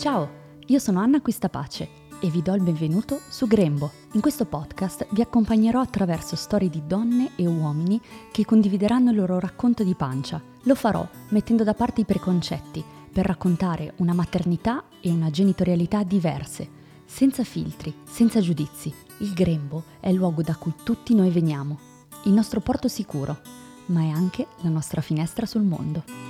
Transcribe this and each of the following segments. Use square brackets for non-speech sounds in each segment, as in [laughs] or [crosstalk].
Ciao, io sono Anna Quistapace e vi do il benvenuto su Grembo. In questo podcast vi accompagnerò attraverso storie di donne e uomini che condivideranno il loro racconto di pancia. Lo farò mettendo da parte i preconcetti per raccontare una maternità e una genitorialità diverse, senza filtri, senza giudizi. Il Grembo è il luogo da cui tutti noi veniamo, il nostro porto sicuro, ma è anche la nostra finestra sul mondo.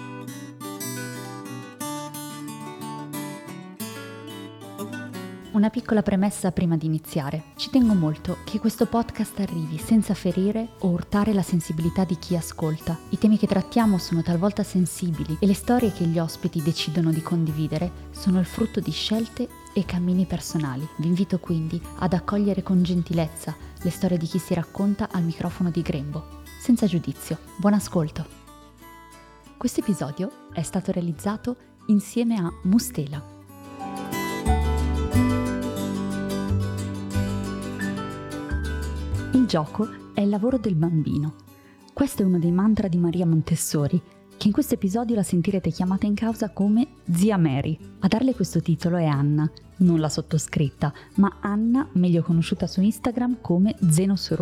Una piccola premessa prima di iniziare. Ci tengo molto che questo podcast arrivi senza ferire o urtare la sensibilità di chi ascolta. I temi che trattiamo sono talvolta sensibili e le storie che gli ospiti decidono di condividere sono il frutto di scelte e cammini personali. Vi invito quindi ad accogliere con gentilezza le storie di chi si racconta al microfono di Grembo, senza giudizio. Buon ascolto! Questo episodio è stato realizzato insieme a Mustela gioco è il lavoro del bambino. Questo è uno dei mantra di Maria Montessori, che in questo episodio la sentirete chiamata in causa come Zia Mary. A darle questo titolo è Anna, non la sottoscritta, ma Anna, meglio conosciuta su Instagram come Zenos.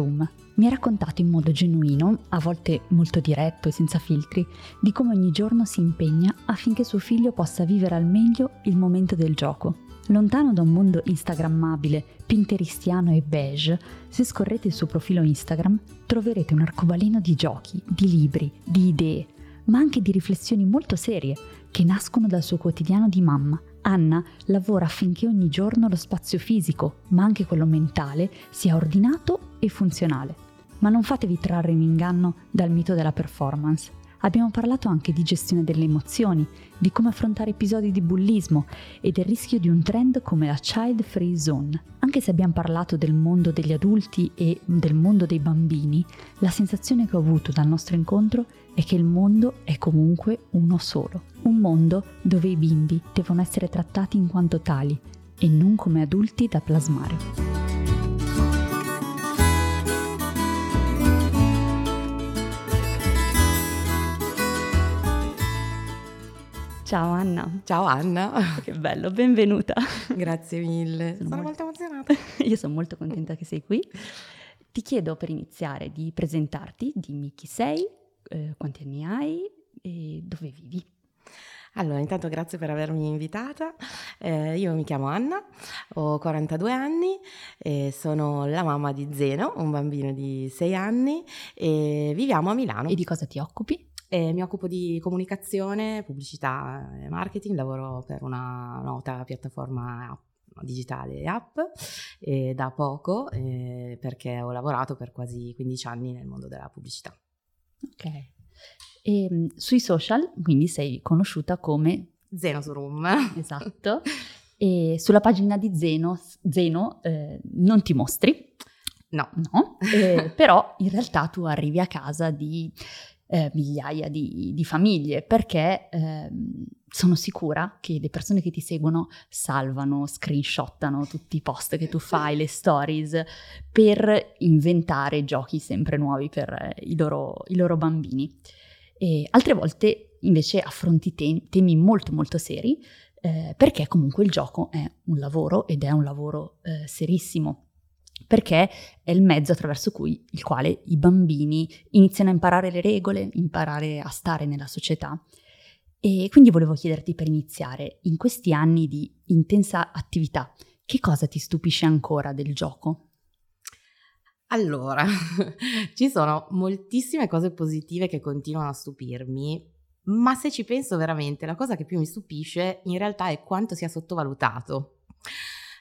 Mi ha raccontato in modo genuino, a volte molto diretto e senza filtri, di come ogni giorno si impegna affinché suo figlio possa vivere al meglio il momento del gioco. Lontano da un mondo instagrammabile, pinteristiano e beige, se scorrete il suo profilo Instagram troverete un arcobaleno di giochi, di libri, di idee, ma anche di riflessioni molto serie che nascono dal suo quotidiano di mamma. Anna lavora affinché ogni giorno lo spazio fisico, ma anche quello mentale, sia ordinato e funzionale. Ma non fatevi trarre in inganno dal mito della performance. Abbiamo parlato anche di gestione delle emozioni, di come affrontare episodi di bullismo e del rischio di un trend come la Child Free Zone. Anche se abbiamo parlato del mondo degli adulti e del mondo dei bambini, la sensazione che ho avuto dal nostro incontro è che il mondo è comunque uno solo. Un mondo dove i bimbi devono essere trattati in quanto tali e non come adulti da plasmare. Ciao Anna. Ciao Anna. [laughs] Che bello, benvenuta. Grazie mille. Sono, sono molto emozionata. [laughs] Io sono molto contenta che sei qui. Ti chiedo per iniziare di presentarti, dimmi chi sei, eh, quanti anni hai e dove vivi. Allora, intanto grazie per avermi invitata. Eh, io mi chiamo Anna, ho 42 anni, e sono la mamma di Zeno, un bambino di 6 anni e viviamo a Milano. E di cosa ti occupi? Eh, mi occupo di comunicazione, pubblicità e marketing, lavoro per una nota piattaforma digitale e app e da poco eh, perché ho lavorato per quasi 15 anni nel mondo della pubblicità. Ok. E, ehm, sui social quindi sei conosciuta come Zeno su Room. Esatto. E sulla pagina di Zeno, Zeno eh, non ti mostri. No. No, eh, però in realtà tu arrivi a casa di eh, migliaia di, di, famiglie, perché eh, sono sicura che le persone che ti seguono salvano, screenshottano tutti i post che tu fai, le stories, per inventare giochi sempre nuovi per eh, i, loro, i loro bambini. E altre volte invece affronti te- temi molto molto seri, eh, perché comunque il gioco è un lavoro ed è un lavoro eh, serissimo perché è il mezzo attraverso cui, il quale i bambini iniziano a imparare le regole, imparare a stare nella società. E quindi volevo chiederti per iniziare, in questi anni di intensa attività, che cosa ti stupisce ancora del gioco? Allora, [laughs] ci sono moltissime cose positive che continuano a stupirmi, ma se ci penso veramente, la cosa che più mi stupisce in realtà è quanto sia sottovalutato.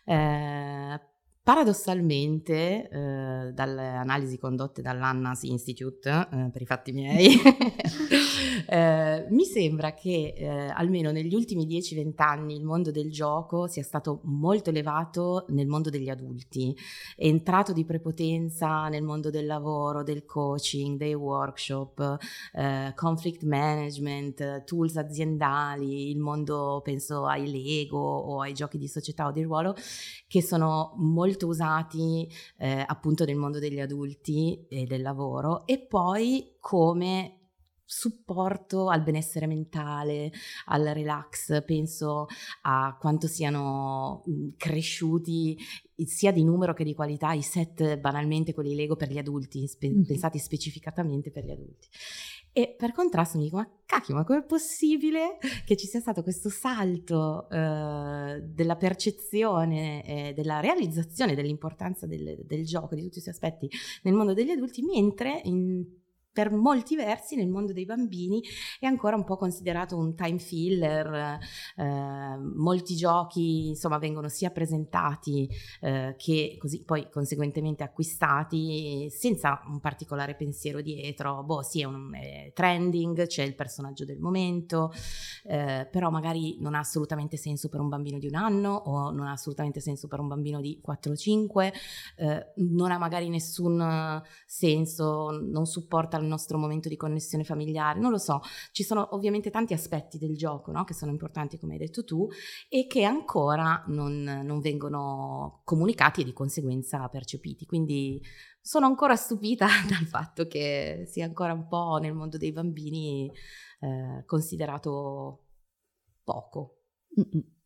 Eh, Paradossalmente, eh, dalle analisi condotte dall'Annas Institute, eh, per i fatti miei, [laughs] [laughs] eh, mi sembra che eh, almeno negli ultimi 10-20 anni il mondo del gioco sia stato molto elevato nel mondo degli adulti, è entrato di prepotenza nel mondo del lavoro, del coaching, dei workshop, eh, conflict management, tools aziendali, il mondo penso ai Lego o ai giochi di società o di ruolo, che sono molto molto usati eh, appunto nel mondo degli adulti e del lavoro e poi come supporto al benessere mentale, al relax, penso a quanto siano cresciuti sia di numero che di qualità i set banalmente quelli Lego per gli adulti, spe- mm-hmm. pensati specificatamente per gli adulti. E per contrasto mi dico, ma cacchio, ma com'è possibile che ci sia stato questo salto eh, della percezione e della realizzazione dell'importanza del, del gioco, di tutti questi aspetti nel mondo degli adulti, mentre in per molti versi nel mondo dei bambini è ancora un po' considerato un time filler, eh, molti giochi insomma vengono sia presentati eh, che così poi conseguentemente acquistati senza un particolare pensiero dietro, boh sì è un è trending, c'è il personaggio del momento, eh, però magari non ha assolutamente senso per un bambino di un anno o non ha assolutamente senso per un bambino di 4 o 5, eh, non ha magari nessun senso, non supporta il nostro momento di connessione familiare, non lo so, ci sono ovviamente tanti aspetti del gioco no? che sono importanti come hai detto tu e che ancora non, non vengono comunicati e di conseguenza percepiti, quindi sono ancora stupita [laughs] dal fatto che sia ancora un po' nel mondo dei bambini eh, considerato poco. Mm-mm.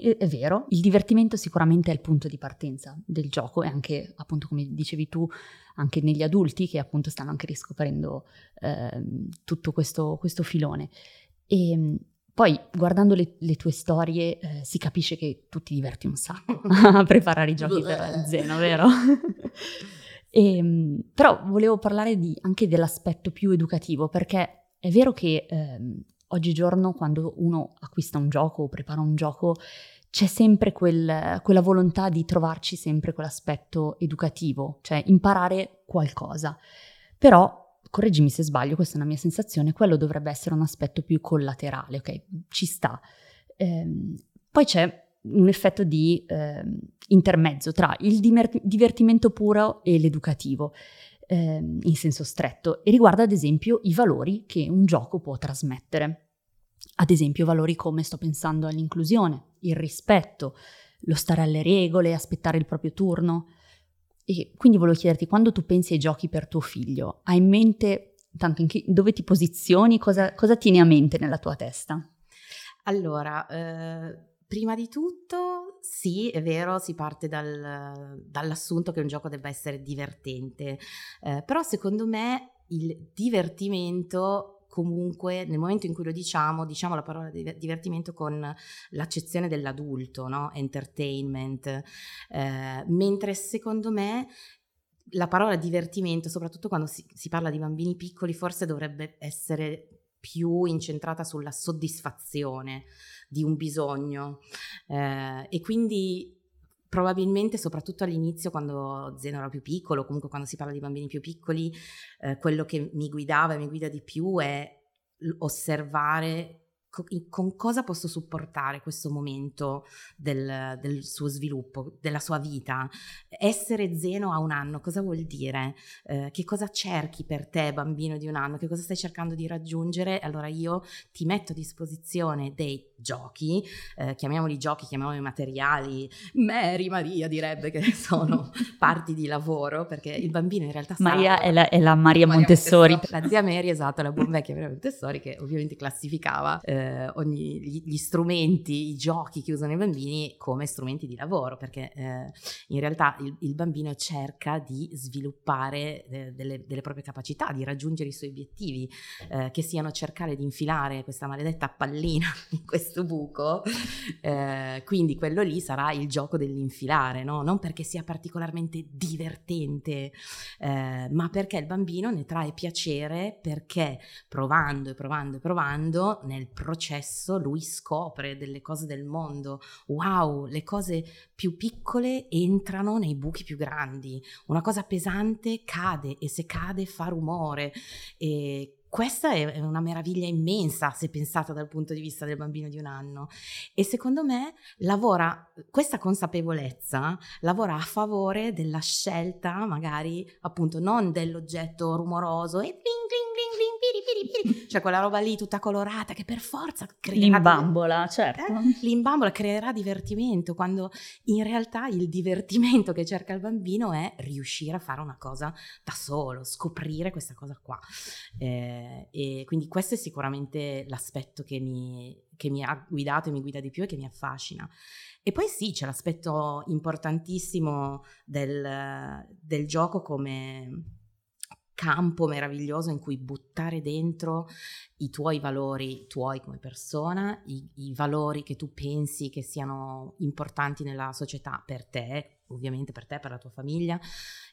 È vero, il divertimento sicuramente è il punto di partenza del gioco e anche, appunto, come dicevi tu, anche negli adulti che appunto stanno anche riscoprendo eh, tutto questo, questo, filone. E ehm, poi guardando le, le tue storie eh, si capisce che tu ti diverti un sacco a [laughs] preparare i giochi per Zeno, vero? e, [laughs] ehm, però volevo parlare di, anche dell'aspetto più educativo perché è vero che... Eh, oggigiorno quando uno acquista un gioco o prepara un gioco c'è sempre quel, quella volontà di trovarci sempre quell'aspetto educativo, cioè imparare qualcosa. Però, correggimi se sbaglio, questa è una mia sensazione, quello dovrebbe essere un aspetto più collaterale, ok? Ci sta. Ehm, poi c'è un effetto di eh, intermezzo tra il divertimento puro e l'educativo ehm, in senso stretto e riguarda ad esempio i valori che un gioco può trasmettere. Ad esempio valori come sto pensando all'inclusione, il rispetto, lo stare alle regole, aspettare il proprio turno. E quindi volevo chiederti, quando tu pensi ai giochi per tuo figlio, hai in mente tanto in chi, dove ti posizioni, cosa, cosa tieni a mente nella tua testa? Allora, eh, prima di tutto sì, è vero, si parte dal, dall'assunto che un gioco debba essere divertente, eh, però secondo me il divertimento comunque nel momento in cui lo diciamo, diciamo la parola divertimento con l'accezione dell'adulto, no? entertainment, eh, mentre secondo me la parola divertimento, soprattutto quando si, si parla di bambini piccoli, forse dovrebbe essere più incentrata sulla soddisfazione di un bisogno. Eh, e quindi probabilmente soprattutto all'inizio quando Zeno era più piccolo, comunque quando si parla di bambini più piccoli, eh, quello che mi guidava e mi guida di più è osservare con cosa posso supportare questo momento del, del, suo sviluppo, della sua vita. Essere zeno a un anno, cosa vuol dire? Eh, che cosa cerchi per te, bambino di un anno? Che cosa stai cercando di raggiungere? Allora io ti metto a disposizione dei giochi, eh, chiamiamoli giochi, chiamiamoli materiali. Mary Maria direbbe che [laughs] sono parti di lavoro, perché il bambino in realtà... Maria è la, è la Maria, Maria Montessori. Montessori. La zia Mary, esatto, la buon vecchia Maria Montessori, che ovviamente classificava... Eh, eh, ogni, gli, strumenti, i giochi che usano i bambini come strumenti di lavoro, perché eh, in realtà il, il, bambino cerca di sviluppare eh, delle, delle, proprie capacità, di raggiungere i suoi obiettivi, eh, che siano cercare di infilare questa maledetta pallina [laughs] in questo buco, eh, quindi quello lì sarà il gioco dell'infilare, no? non perché sia particolarmente divertente, eh, ma perché il bambino ne trae piacere perché provando e provando e provando nel processo processo lui scopre delle cose del mondo. Wow, le cose più piccole entrano nei buchi più grandi. Una cosa pesante cade e se cade fa rumore. E questa è una meraviglia immensa se pensata dal punto di vista del bambino di un anno e secondo me lavora questa consapevolezza lavora a favore della scelta magari appunto non dell'oggetto rumoroso e bling bling piri cioè quella roba lì tutta colorata che per forza crea... L'imbambola, di... certo. Eh? L'imbambola creerà divertimento, quando in realtà il divertimento che cerca il bambino è riuscire a fare una cosa da solo, scoprire questa cosa qua. Eh, e quindi questo è sicuramente l'aspetto che mi, che mi ha guidato e mi guida di più e che mi affascina. E poi sì, c'è l'aspetto importantissimo del, del gioco come campo meraviglioso in cui buttare dentro i tuoi valori, tuoi come persona, i, i, valori che tu pensi che siano importanti nella società per te, ovviamente per te, per la tua famiglia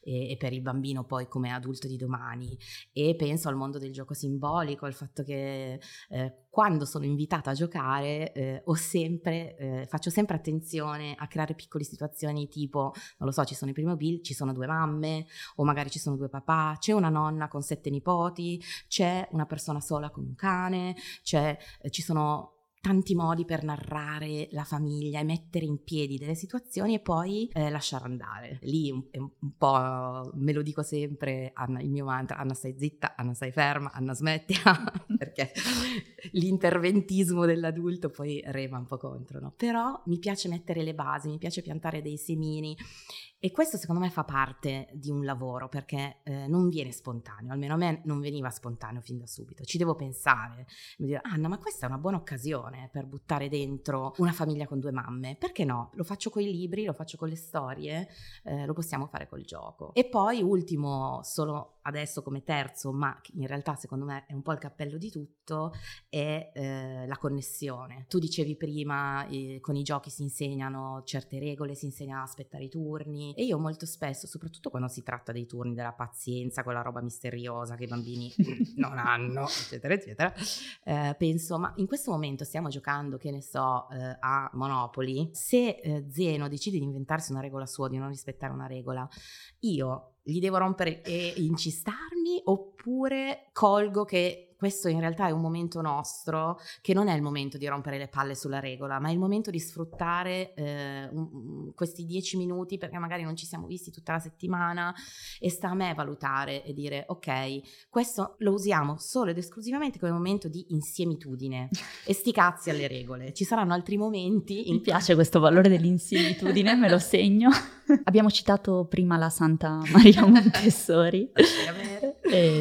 e, e, per il bambino poi come adulto di domani. E penso al mondo del gioco simbolico, al fatto che eh, quando sono invitata a giocare eh, sempre, eh, faccio sempre attenzione a creare piccole situazioni tipo, non lo so, ci sono i Playmobil, ci sono due mamme o magari ci sono due papà, c'è una nonna con sette nipoti, c'è una persona sola con un cane, eh, ci sono tanti modi per narrare la famiglia e mettere in piedi delle situazioni e poi eh, lasciare andare. Lì un, un, po' me lo dico sempre, Anna, il mio mantra, Anna stai zitta, Anna stai ferma, Anna smettila, [laughs] perché l'interventismo dell'adulto poi rema un po' contro, no? Però mi piace mettere le basi, mi piace piantare dei semini e questo secondo me fa parte di un lavoro perché eh, non viene spontaneo, almeno a me non veniva spontaneo fin da subito. Ci devo pensare, mi dire, Anna, ma questa è una buona occasione per buttare dentro una famiglia con due mamme. Perché no? Lo faccio con i libri, lo faccio con le storie, eh, lo possiamo fare col gioco. E poi, ultimo, solo adesso come terzo, ma in realtà secondo me è un po' il cappello di tutto, è eh, la connessione. Tu dicevi prima, eh, con i giochi si insegnano certe regole, si insegna a aspettare i turni e io molto spesso, soprattutto quando si tratta dei turni della pazienza, quella roba misteriosa che i bambini [laughs] non hanno, eccetera, eccetera, eh, penso, ma in questo momento stiamo giocando, che ne so, eh, a Monopoli, se eh, Zeno decide di inventarsi una regola sua, di non rispettare una regola, io gli devo rompere e incistarmi oppure colgo che questo in realtà è un momento nostro che non è il momento di rompere le palle sulla regola, ma è il momento di sfruttare eh, un, questi dieci minuti perché magari non ci siamo visti tutta la settimana e sta a me valutare e dire ok, questo lo usiamo solo ed esclusivamente come momento di insiemitudine e sti cazzi alle regole. Ci saranno altri momenti. In... Mi piace questo valore dell'insiemitudine, me lo segno. [laughs] Abbiamo citato prima la Santa Maria [laughs] Montessori.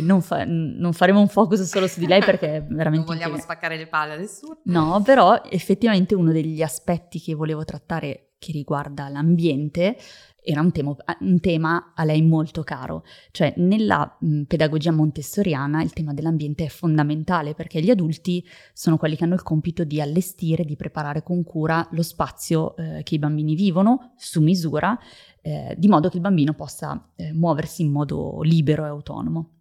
Non, fa- non, faremo un focus solo su di lei perché è [laughs] veramente... Non vogliamo spaccare le palle a nessuno. No, però effettivamente uno degli aspetti che volevo trattare che riguarda l'ambiente era un tema, un tema, a lei molto caro, cioè nella mh, pedagogia montessoriana il tema dell'ambiente è fondamentale perché gli adulti sono quelli che hanno il compito di allestire, di preparare con cura lo spazio eh, che i bambini vivono su misura, eh, di modo che il bambino possa eh, muoversi in modo libero e autonomo.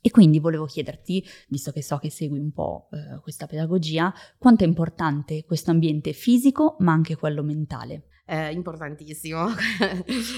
E quindi volevo chiederti, visto che so che segui un po' eh, questa pedagogia, quanto è importante questo ambiente fisico ma anche quello mentale? Eh, importantissimo. [laughs]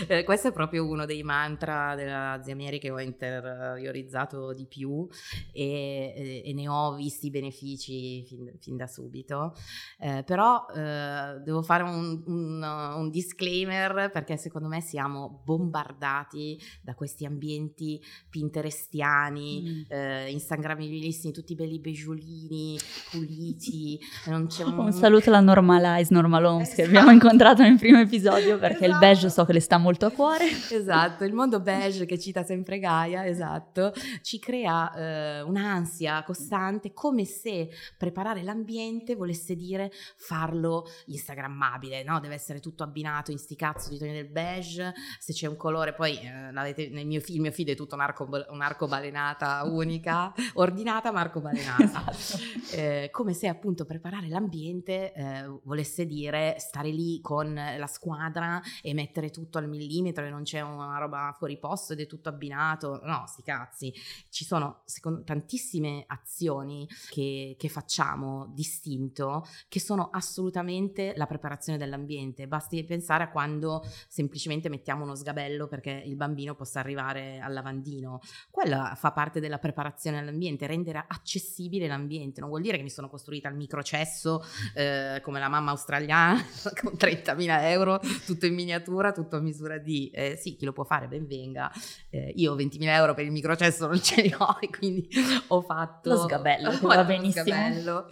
Eh, questo è proprio uno dei mantra della zia Mary che ho interiorizzato di più e, e ne ho visti i benefici fin, fin da subito. Eh, però eh, devo fare un, un, un, disclaimer perché secondo me siamo bombardati da questi ambienti pinterestiani, mm. Eh, instagrammabilissimi, tutti belli beggiolini, puliti. [laughs] un... saluto alla Normalize Normal Homes che abbiamo incontrato in primo episodio perché esatto. il beige so che le sta molto a cuore. Esatto, il mondo beige che cita sempre Gaia, esatto, ci crea eh, un'ansia costante come se preparare l'ambiente volesse dire farlo instagrammabile, no? Deve essere tutto abbinato in sti cazzo di toni del beige, se c'è un colore, poi eh, nel mio film, mio figlio è tutto un'arcobalenata unica, [laughs] ordinata ma arcobalenata. Esatto. Eh, come se appunto preparare l'ambiente eh, volesse dire stare lì con la squadra e mettere tutto al millimetro e non c'è una roba fuori posto ed è tutto abbinato. No, sti cazzi. Ci sono secondo, tantissime azioni che, che facciamo distinto che sono assolutamente la preparazione dell'ambiente. Basti pensare a quando semplicemente mettiamo uno sgabello perché il bambino possa arrivare al lavandino. Quella fa parte della preparazione all'ambiente, rendere accessibile l'ambiente. Non vuol dire che mi sono costruita il microcesso eh, come la mamma australiana [laughs] con 30.000 euro, [laughs] tutto in miniatura, tutto a misura di... Eh, sì, chi lo può fare ben venga. Eh, io 20.000 euro per il microcesso non ce li ho [laughs] e quindi ho fatto... Lo sgabello, che [laughs] va benissimo. Sgabello.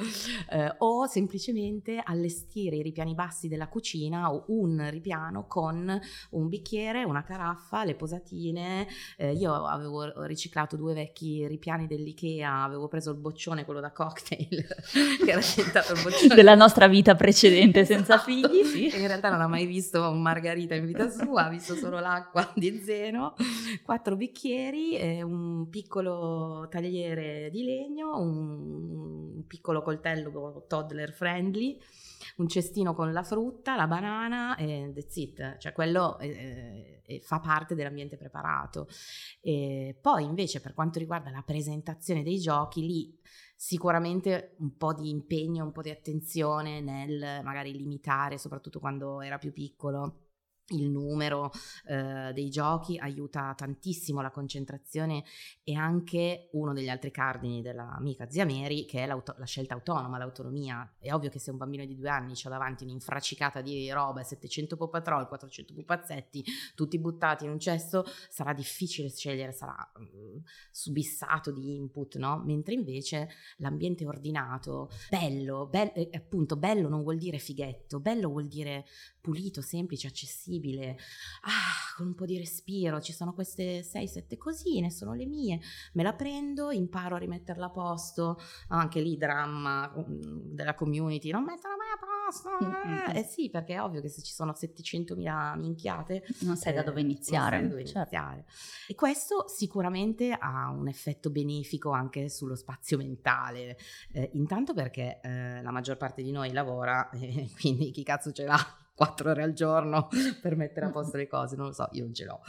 Eh, o semplicemente allestire i ripiani bassi della cucina o un ripiano con un bicchiere, una caraffa, le posatine. Eh, io avevo riciclato due vecchi ripiani dell'Ikea, avevo preso il boccione, quello da cocktail, che era diventato il boccione della nostra vita precedente senza esatto. figli. Sì. In realtà non ha mai visto un margarita in vita sua, ha visto solo l'acqua [laughs] di zeno, quattro bicchieri, un piccolo tagliere di legno, un piccolo coltello toddler friendly un cestino con la frutta, la banana e that's it, cioè quello eh, eh, fa parte dell'ambiente preparato. E poi invece per quanto riguarda la presentazione dei giochi, lì sicuramente un po' di impegno, un po' di attenzione nel magari limitare, soprattutto quando era più piccolo il numero eh, dei giochi aiuta tantissimo la concentrazione e anche uno degli altri cardini dell'amica zia Mary che è la scelta autonoma, l'autonomia. È ovvio che se un bambino di due anni ha davanti un'infracicata di roba, 700 Paw Patrol, 400 pupazzetti, tutti buttati in un cesto, sarà difficile scegliere, sarà uh, subissato di input, no? Mentre invece l'ambiente ordinato, bello, be- eh, appunto bello non vuol dire fighetto, bello vuol dire pulito, semplice, accessibile, ah, con un po' di respiro, ci sono queste 6-7 cosine, sono le mie, me la prendo, imparo a rimetterla a posto, anche lì dramma mm, della community, non mettono mai a posto, eh, eh sì, perché è ovvio che se ci sono 700.000 minchiate, non sai da dove iniziare. Da dove certo. iniziare. E questo sicuramente ha un effetto benefico anche sullo spazio mentale, eh, intanto perché eh, la maggior parte di noi lavora, [laughs] quindi chi cazzo ce l'ha? Quattro ore al giorno [laughs] per mettere a posto le cose, non lo so, io non ce l'ho.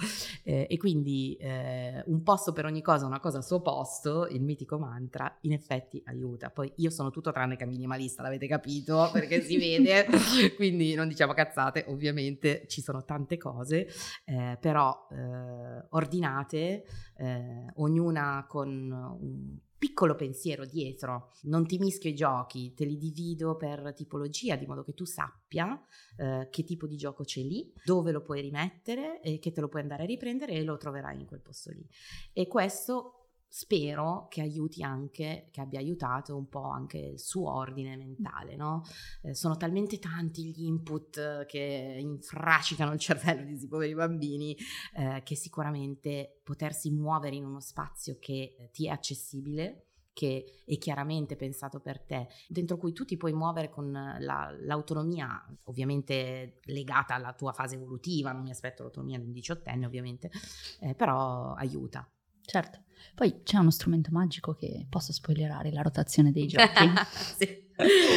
Eh, e quindi eh, un posto per ogni cosa, una cosa al suo posto, il mitico mantra, in effetti aiuta. Poi io sono tutto tranne che minimalista, l'avete capito, perché si vede, [laughs] quindi non diciamo cazzate, ovviamente ci sono tante cose, eh, però eh, ordinate, eh, ognuna con un piccolo pensiero dietro, non ti mischio i giochi, te li divido per tipologia, di modo che tu sappia eh, che tipo di gioco c'è lì, dove lo puoi rimettere e che te lo puoi andare a riprendere e lo troverai in quel posto lì. E questo spero che aiuti anche, che abbia aiutato un po' anche il suo ordine mentale, no? Eh, sono talmente tanti gli input che infracicano il cervello di questi poveri bambini eh, che sicuramente potersi muovere in uno spazio che eh, ti è accessibile che è chiaramente pensato per te, dentro cui tu ti puoi muovere con la, l'autonomia, ovviamente legata alla tua fase evolutiva, non mi aspetto l'autonomia di un diciottenne ovviamente, eh, però aiuta. Certo. Poi c'è uno strumento magico che posso spoilerare, la rotazione dei giochi. [laughs] sì,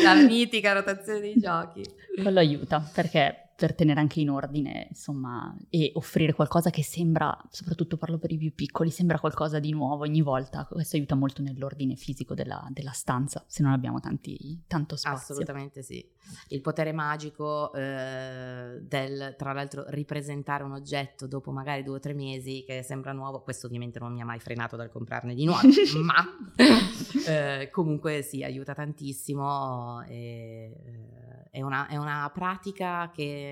la mitica rotazione dei giochi. Quello aiuta perché per tenere anche in ordine, insomma, e offrire qualcosa che sembra, soprattutto parlo per i più piccoli, sembra qualcosa di nuovo ogni volta. Questo aiuta molto nell'ordine fisico della, della stanza, se non abbiamo tanti, tanto spazio. Assolutamente sì. Il potere magico eh, del, tra l'altro, ripresentare un oggetto dopo magari due o tre mesi che sembra nuovo, questo ovviamente non mi ha mai frenato dal comprarne di nuovo, [laughs] ma eh, comunque sì, aiuta tantissimo. E, eh, è, una, è una pratica che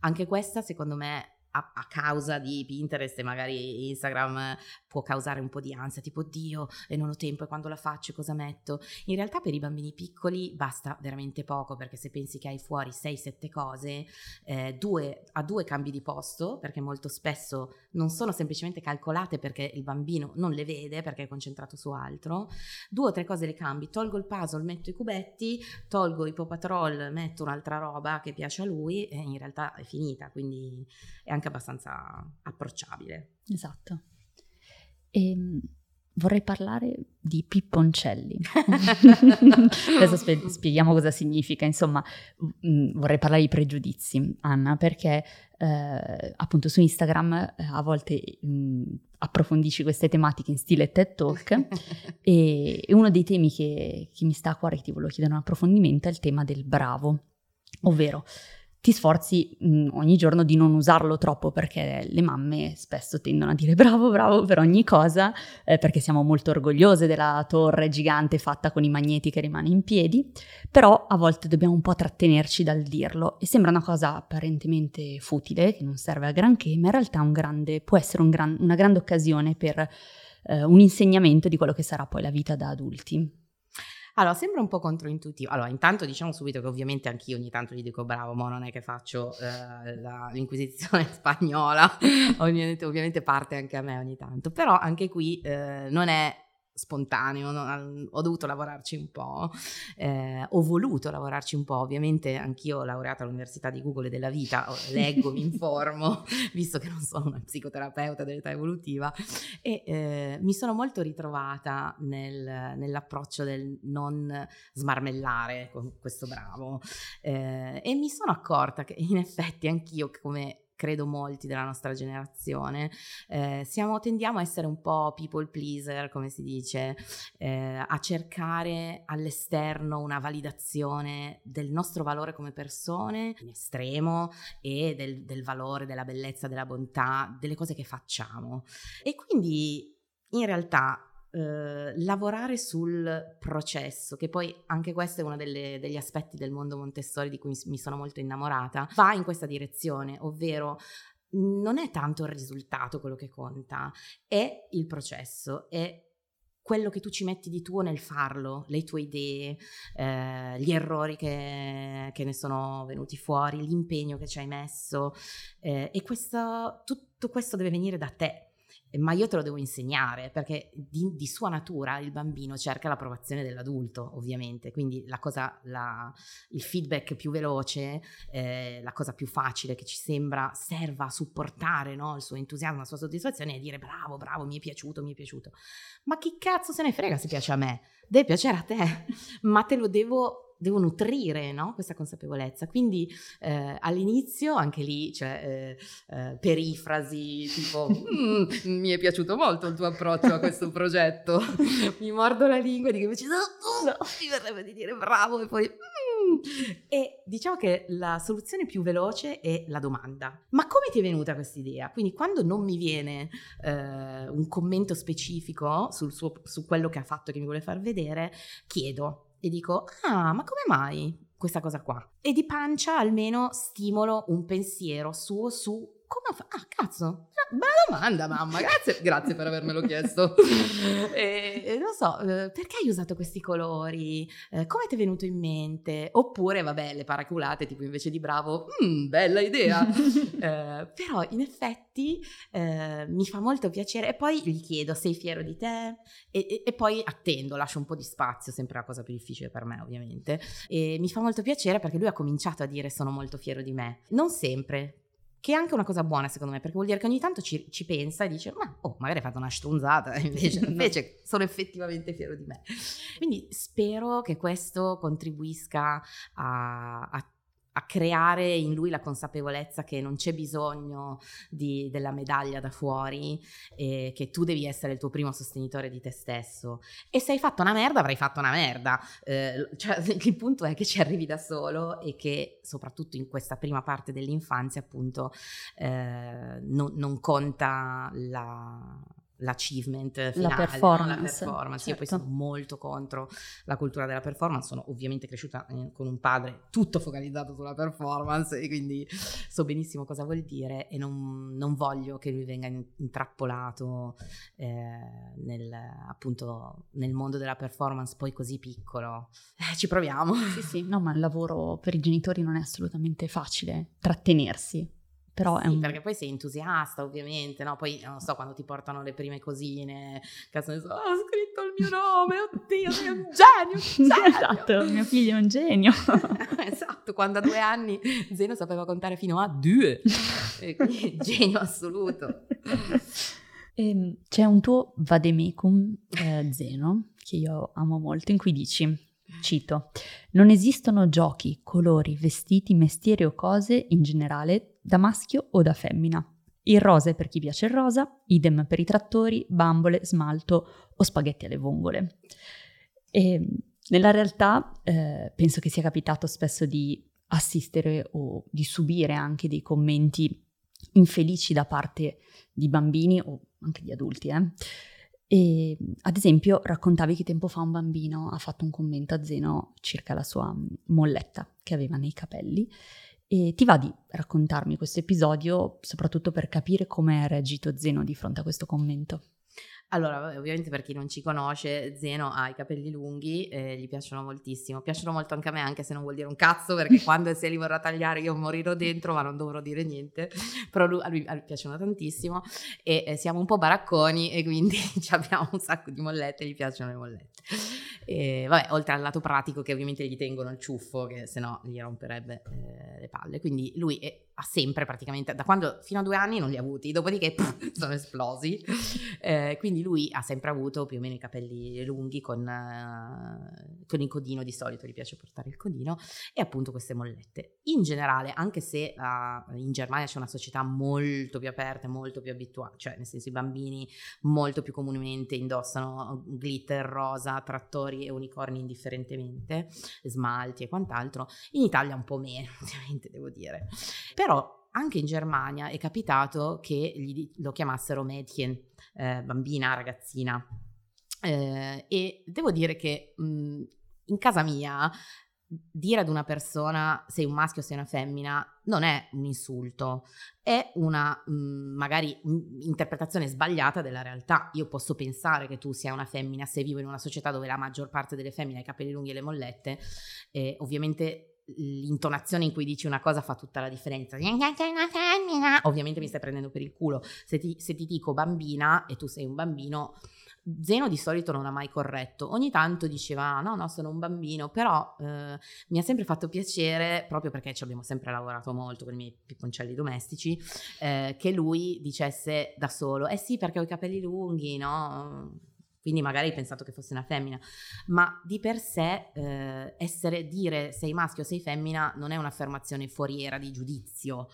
anche questa secondo me a, a, causa di Pinterest e magari Instagram può causare un po' di ansia, tipo Dio e non ho tempo e quando la faccio cosa metto. In realtà per i bambini piccoli basta veramente poco perché se pensi che hai fuori 6-7 cose, eh, due, a due cambi di posto perché molto spesso non sono semplicemente calcolate perché il bambino non le vede perché è concentrato su altro, due o tre cose le cambi, tolgo il puzzle, metto i cubetti, tolgo i Paw Patrol, metto un'altra roba che piace a lui e in realtà è finita, quindi è anche abbastanza approcciabile. Esatto. E ehm, vorrei parlare di pipponcelli. [laughs] Adesso spe- spieghiamo cosa significa. Insomma, mh, mm, vorrei parlare di pregiudizi, Anna, perché eh, appunto su Instagram eh, a volte mh, mm, approfondisci queste tematiche in stile TED Talk [laughs] e, e, uno dei temi che, che mi sta a cuore, che ti volevo chiedere un approfondimento, è il tema del bravo, ovvero ti sforzi mh, mm, ogni giorno di non usarlo troppo perché le mamme spesso tendono a dire [laughs] bravo, bravo per ogni cosa, eh, perché siamo molto orgogliose della torre gigante fatta con i magneti che rimane in piedi, però a volte dobbiamo un po' trattenerci dal dirlo e sembra una cosa apparentemente futile, che non serve a granché, ma in realtà un grande, può essere un gran, una grande occasione per eh, un insegnamento di quello che sarà poi la vita da adulti. Allora, sembra un po' controintuitivo. Allora, intanto diciamo subito che ovviamente anch'io ogni tanto gli dico bravo, ma non è che faccio eh, la, l'inquisizione [laughs] spagnola, [laughs] ovviamente, ovviamente, parte anche a me ogni tanto, però anche qui eh, non è spontaneo, no? ho dovuto lavorarci un po', eh, ho voluto lavorarci un po', ovviamente anch'io ho laureato all'Università di Google e della vita, [laughs] leggo, mi informo, visto che non sono una psicoterapeuta dell'età evolutiva, e eh, mi sono molto ritrovata nel, nell'approccio del non smarmellare con questo bravo eh, e mi sono accorta che in effetti anch'io come credo molti della nostra generazione, eh, siamo, tendiamo a essere un po' people pleaser, come si dice, eh, a cercare all'esterno una validazione del nostro valore come persone in estremo e del, del valore, della bellezza, della bontà, delle cose che facciamo. E quindi in realtà eh, lavorare sul processo, che poi anche questo è uno delle, degli aspetti del mondo Montessori di cui mi sono molto innamorata, va in questa direzione, ovvero non è tanto il risultato quello che conta, è il processo, è quello che tu ci metti di tuo nel farlo, le tue idee, eh, gli errori che, che, ne sono venuti fuori, l'impegno che ci hai messo eh, e questo, tutto questo deve venire da te ma io te lo devo insegnare perché di, di, sua natura il bambino cerca l'approvazione dell'adulto, ovviamente, quindi la cosa, la, il feedback più veloce, eh, la cosa più facile che ci sembra serva a supportare no, il suo entusiasmo, la sua soddisfazione è dire bravo, bravo, mi è piaciuto, mi è piaciuto. Ma chi cazzo se ne frega se piace a me? Deve piacere a te, [laughs] ma te lo devo devo nutrire no? questa consapevolezza. Quindi eh, all'inizio anche lì c'è cioè, eh, eh, perifrasi tipo [laughs] mm, mi è piaciuto molto il tuo approccio a questo progetto, [laughs] mi mordo la lingua e dico invece no, no, mi verrebbe di dire bravo e poi... Mm. E diciamo che la soluzione più veloce è la domanda. Ma come ti è venuta questa idea? Quindi quando non mi viene eh, un commento specifico sul suo, su quello che ha fatto che mi vuole far vedere, chiedo e dico, ah, ma come mai questa cosa qua? E di pancia almeno stimolo un pensiero suo su come fa? Ah, cazzo, bella domanda, mamma, grazie, [laughs] grazie per avermelo chiesto. [laughs] e, e, non so, eh, perché hai usato questi colori? Eh, come ti è venuto in mente? Oppure, vabbè, le paraculate, tipo invece di bravo, mm, bella idea. [laughs] eh, però in effetti eh, mi fa molto piacere e poi gli chiedo, sei fiero di te? E, e, e, poi attendo, lascio un po' di spazio, sempre la cosa più difficile per me ovviamente. E mi fa molto piacere perché lui ha cominciato a dire sono molto fiero di me. Non sempre, che è anche una cosa buona secondo me, perché vuol dire che ogni tanto ci, ci pensa e dice, ma oh, magari hai fatto una strunzata, [laughs] invece, invece sono effettivamente fiero di me. Quindi spero che questo contribuisca a, a a creare in lui la consapevolezza che non c'è bisogno di, della medaglia da fuori e che tu devi essere il tuo primo sostenitore di te stesso. E se hai fatto una merda, avrai fatto una merda. Eh, cioè, [laughs] il punto è che ci arrivi da solo e che soprattutto in questa prima parte dell'infanzia appunto eh, non, non conta la l'achievement finale, la performance. No? La performance. Certo. Io poi certo. sono molto contro la cultura della performance, sono ovviamente cresciuta eh, con un padre tutto focalizzato sulla performance e quindi so benissimo cosa vuol dire e non, non voglio che lui venga intrappolato eh, nel, appunto nel mondo della performance poi così piccolo. Eh, ci proviamo. Sì, sì, no, ma il lavoro per i genitori non è assolutamente facile trattenersi però sì, un... perché poi sei entusiasta, ovviamente, no? Poi, non so, quando ti portano le prime cosine, cazzo ne so, ho scritto il mio nome, oddio, sei un genio, [laughs] genio! esatto, mio figlio è un genio. [laughs] esatto, quando a due anni Zeno sapeva contare fino a due, genio assoluto. E ehm, c'è un tuo vademecum eh, Zeno, che io amo molto, in cui dici Cito, non esistono giochi, colori, vestiti, mestieri o cose in generale da maschio o da femmina. Il rosa è per chi piace il rosa, idem per i trattori, bambole, smalto o spaghetti alle vongole. E nella realtà eh, penso che sia capitato spesso di assistere o di subire anche dei commenti infelici da parte di bambini o anche di adulti. Eh? E, ad esempio, raccontavi che tempo fa un bambino ha fatto un commento a Zeno circa la sua molletta che aveva nei capelli. E ti va di raccontarmi questo episodio, soprattutto per capire come ha reagito Zeno di fronte a questo commento? Allora, ovviamente per chi non ci conosce, Zeno ha i capelli lunghi, eh, gli piacciono moltissimo. Piacciono molto anche a me, anche se non vuol dire un cazzo, perché [laughs] quando se li vorrà tagliare io morirò dentro, ma non dovrò dire niente. Però lui, a, lui, a lui piacciono tantissimo e eh, siamo un po' baracconi e quindi [laughs] abbiamo un sacco di mollette, gli piacciono le mollette. E, vabbè, oltre al lato pratico che ovviamente gli tengono il ciuffo, che se no gli romperebbe eh, le palle. Quindi lui è, ha sempre praticamente, da quando fino a due anni non li ha avuti, dopodiché pff, [laughs] sono esplosi. Eh, quindi lui ha sempre avuto più o meno i capelli lunghi con, uh, con, il codino, di solito gli piace portare il codino, e appunto queste mollette. In generale, anche se uh, in Germania c'è una società molto più aperta, molto più abituata, cioè nel senso i bambini molto più comunemente indossano glitter, rosa, trattori e unicorni indifferentemente, smalti e quant'altro, in Italia un po' meno, [laughs] ovviamente devo dire. Però però anche in Germania è capitato che gli, lo chiamassero Mädchen, eh, bambina, ragazzina. Eh, e devo dire che mh, in casa mia dire ad una persona sei un maschio o sei una femmina non è un insulto, è una mh, magari mh, interpretazione sbagliata della realtà. Io posso pensare che tu sia una femmina se vivo in una società dove la maggior parte delle femmine ha i capelli lunghi e le mollette, e ovviamente l'intonazione in cui dici una cosa fa tutta la differenza. Ovviamente mi stai prendendo per il culo. Se ti, se ti, dico bambina e tu sei un bambino, Zeno di solito non ha mai corretto. Ogni tanto diceva: No, no, sono un bambino, però eh, mi ha sempre fatto piacere, proprio perché ci abbiamo sempre lavorato molto con i miei pipponcelli domestici, eh, che lui dicesse da solo: Eh sì, perché ho i capelli lunghi, no? Quindi magari hai pensato che fosse una femmina, ma di per sé eh, essere, dire sei maschio o sei femmina non è un'affermazione foriera di giudizio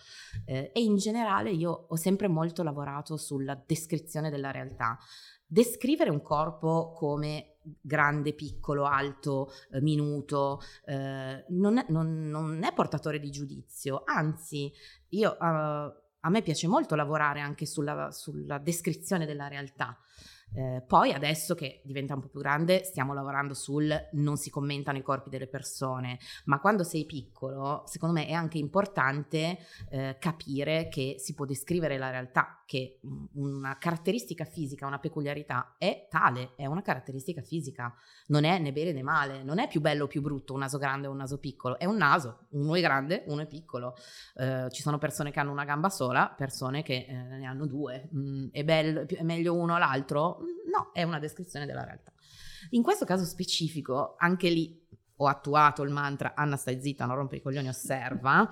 eh, e in generale io ho sempre molto lavorato sulla descrizione della realtà. Descrivere un corpo come grande, piccolo, alto, eh, minuto, eh, non, non, non, è, portatore di giudizio, anzi io, uh, a me piace molto lavorare anche sulla, sulla descrizione della realtà. Eh, poi adesso che diventa un po' più grande stiamo lavorando sul non si commentano i corpi delle persone, ma quando sei piccolo secondo me è anche importante eh, capire che si può descrivere la realtà, che una caratteristica fisica, una peculiarità è tale, è una caratteristica fisica, non è né bene né male, non è più bello o più brutto un naso grande o un naso piccolo, è un naso, uno è grande, uno è piccolo. Eh, ci sono persone che hanno una gamba sola, persone che eh, ne hanno due, mm, è, bello, è meglio uno o l'altro? No, è una descrizione della realtà. In questo caso specifico, anche lì ho attuato il mantra Anna stai zitta, non rompe i coglioni, osserva,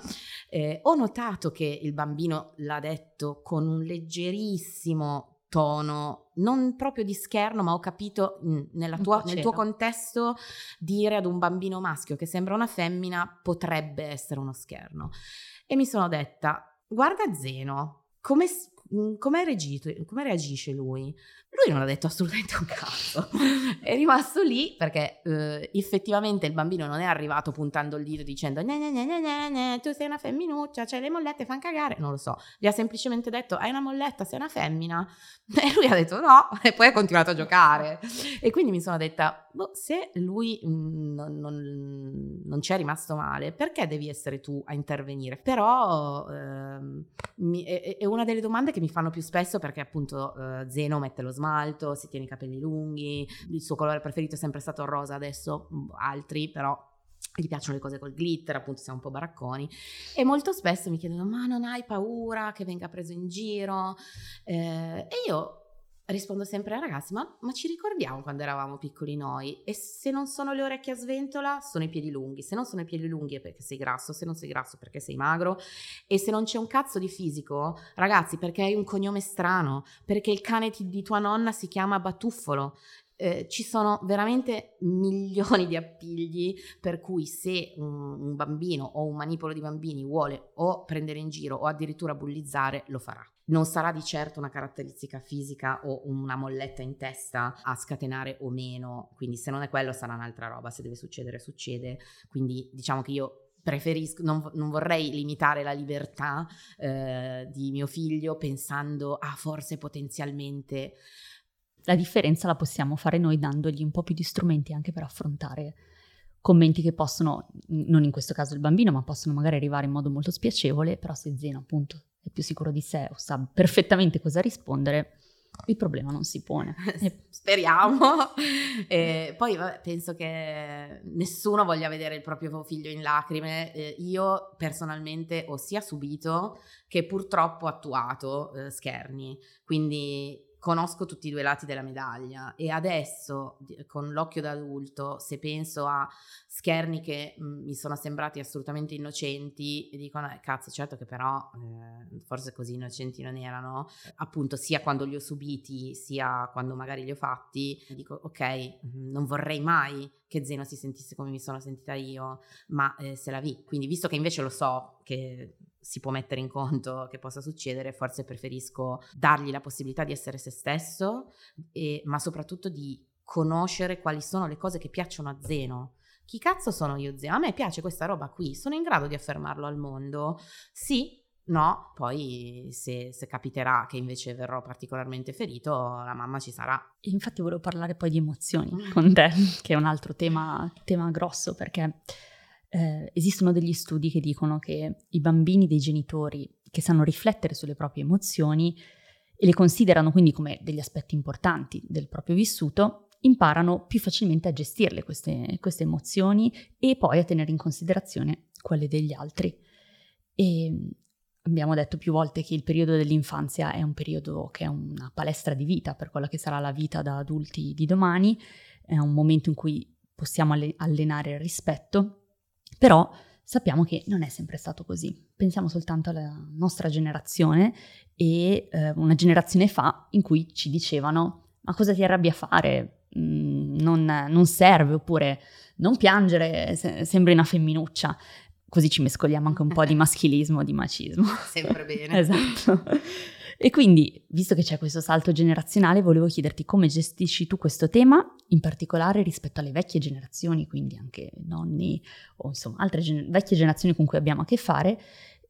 eh, ho notato che il bambino l'ha detto con un leggerissimo tono, non proprio di scherno, ma ho capito mh, tua, nel tuo contesto dire ad un bambino maschio che sembra una femmina potrebbe essere uno scherno. E mi sono detta, guarda Zeno, come, come, reagisce lui? Lui non ha detto assolutamente un cazzo, [laughs] è rimasto lì perché eh, effettivamente il bambino non è arrivato puntando il dito dicendo ne, ne, ne, tu sei una femminuccia, cioè le mollette fanno cagare, non lo so, gli ha semplicemente detto hai una molletta, sei una femmina [laughs] e lui ha detto no [laughs] e poi ha continuato a giocare. E quindi mi sono detta boh, se lui mh, non, non, non ci è rimasto male perché devi essere tu a intervenire? Però eh, mi, è, è, una delle domande che mi fanno più spesso perché appunto eh, Zeno mette lo smalto smalto, si tiene i capelli lunghi, il suo colore preferito è sempre stato il rosa, adesso mm, altri però gli piacciono le cose col glitter, appunto siamo un po' baracconi e molto spesso mi chiedono ma non hai paura che venga preso in giro? Eh, e io rispondo sempre ai ragazzi, ma, ma, ci ricordiamo quando eravamo piccoli noi? E se non sono le orecchie a sventola, sono i piedi lunghi. Se non sono i piedi lunghi è perché sei grasso, se non sei grasso perché sei magro. E se non c'è un cazzo di fisico, ragazzi, perché hai un cognome strano, perché il cane di tua nonna si chiama Batuffolo. Eh, ci sono veramente milioni di appigli per cui se un, un bambino o un manipolo di bambini vuole o prendere in giro o addirittura bullizzare, lo farà non sarà di certo una caratteristica fisica o una molletta in testa a scatenare o meno, quindi se non è quello sarà un'altra roba, se deve succedere succede, quindi diciamo che io preferisco, non, non, vorrei limitare la libertà eh, di mio figlio pensando, ah, forse potenzialmente. La differenza la possiamo fare noi dandogli un po' più di strumenti anche per affrontare commenti che possono, non in questo caso il bambino, ma possono magari arrivare in modo molto spiacevole, però se Zeno appunto è più sicuro di sé o sa perfettamente cosa rispondere, il problema non si pone. [laughs] Speriamo. [laughs] e poi vabbè, penso che nessuno voglia vedere il proprio figlio in lacrime. Eh, io personalmente ho sia subito che purtroppo attuato eh, scherni, quindi conosco tutti i due lati della medaglia e adesso con l'occhio d'adulto se penso a scherni che mm, mi sono sembrati assolutamente innocenti e dicono eh, cazzo certo che però eh, forse così innocenti non erano appunto sia quando li ho subiti sia quando magari li ho fatti dico ok mm, non vorrei mai che Zeno si sentisse come mi sono sentita io ma eh, se la vi quindi visto che invece lo so che si può mettere in conto che possa succedere, forse preferisco dargli la possibilità di essere se stesso, e, ma soprattutto di conoscere quali sono le cose che piacciono a Zeno. Chi cazzo sono io Zeno? A me piace questa roba qui, sono in grado di affermarlo al mondo? Sì, no, poi se, se, capiterà che invece verrò particolarmente ferito, la mamma ci sarà. Infatti volevo parlare poi di emozioni mm. con te, che è un altro tema, tema grosso, perché eh, esistono degli studi che dicono che i bambini dei genitori che sanno riflettere sulle proprie emozioni e le considerano quindi come degli aspetti importanti del proprio vissuto, imparano più facilmente a gestirle queste, queste emozioni e poi a tenere in considerazione quelle degli altri. E abbiamo detto più volte che il periodo dell'infanzia è un periodo che è una palestra di vita per quella che sarà la vita da adulti di domani, è un momento in cui possiamo allenare il rispetto però sappiamo che non è sempre stato così. Pensiamo soltanto alla nostra generazione e eh, una generazione fa in cui ci dicevano ma cosa ti arrabbi a fare? Mm, non, non, serve oppure non piangere, se, sembri una femminuccia. Così ci mescoliamo anche un po' di [laughs] maschilismo, di macismo. Sempre bene. [laughs] esatto. E quindi, visto che c'è questo salto generazionale, volevo chiederti come gestisci tu questo tema, in particolare rispetto alle vecchie generazioni, quindi anche nonni o insomma altre gen- vecchie generazioni con cui abbiamo a che fare,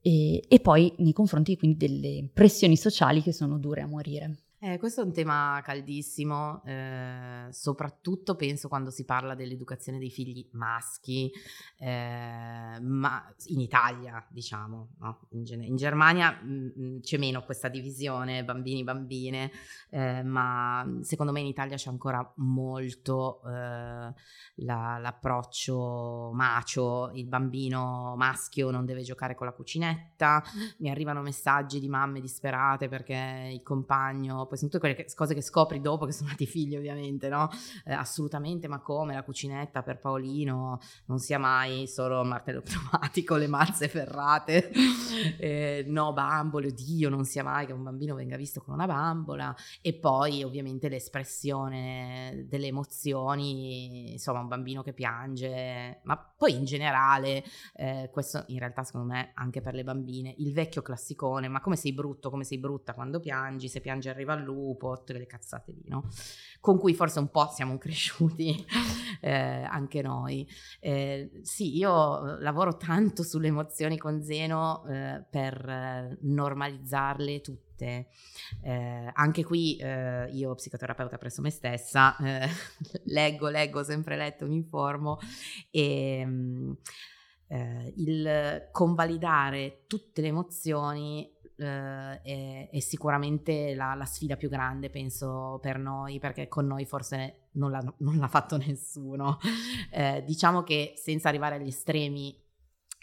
e, e poi nei confronti quindi delle pressioni sociali che sono dure a morire. Eh, questo è un tema caldissimo, eh, soprattutto penso quando si parla dell'educazione dei figli maschi, eh, ma in Italia diciamo, no? in, Gen- in, Germania mh, mm, mm, c'è meno questa divisione bambini-bambine, eh, ma secondo me in Italia c'è ancora molto eh, la, l'approccio macio, il bambino maschio non deve giocare con la cucinetta, mi arrivano messaggi di mamme disperate perché il compagno poi sono tutte quelle cose che scopri dopo che sono [laughs] nati figli ovviamente, no? Eh, assolutamente, ma come la cucinetta per Paolino non sia mai solo martello [laughs] pneumatico, le mazze ferrate, [laughs] eh, no bambole, oddio non sia mai che un bambino venga visto con una bambola e poi ovviamente l'espressione delle emozioni, insomma un bambino che piange, ma poi in generale, eh, questo in realtà secondo me anche per le bambine, il vecchio classicone, ma come sei brutto, come sei brutta quando piangi, se piange arriva al lupo, tutte quelle cazzate lì, no? Con cui forse un po' siamo [laughs] cresciuti eh, anche noi. Eh, sì, io lavoro tanto sulle emozioni con Zeno eh, per eh, normalizzarle tutte. Eh, anche qui eh, io psicoterapeuta presso me stessa [laughs] leggo, leggo, sempre letto, mi informo e mm, il convalidare tutte le emozioni eh, è, è, sicuramente la, la, sfida più grande, penso, per noi, perché con noi forse non l'ha, non l'ha fatto [laughs] nessuno. Eh, diciamo che senza arrivare agli estremi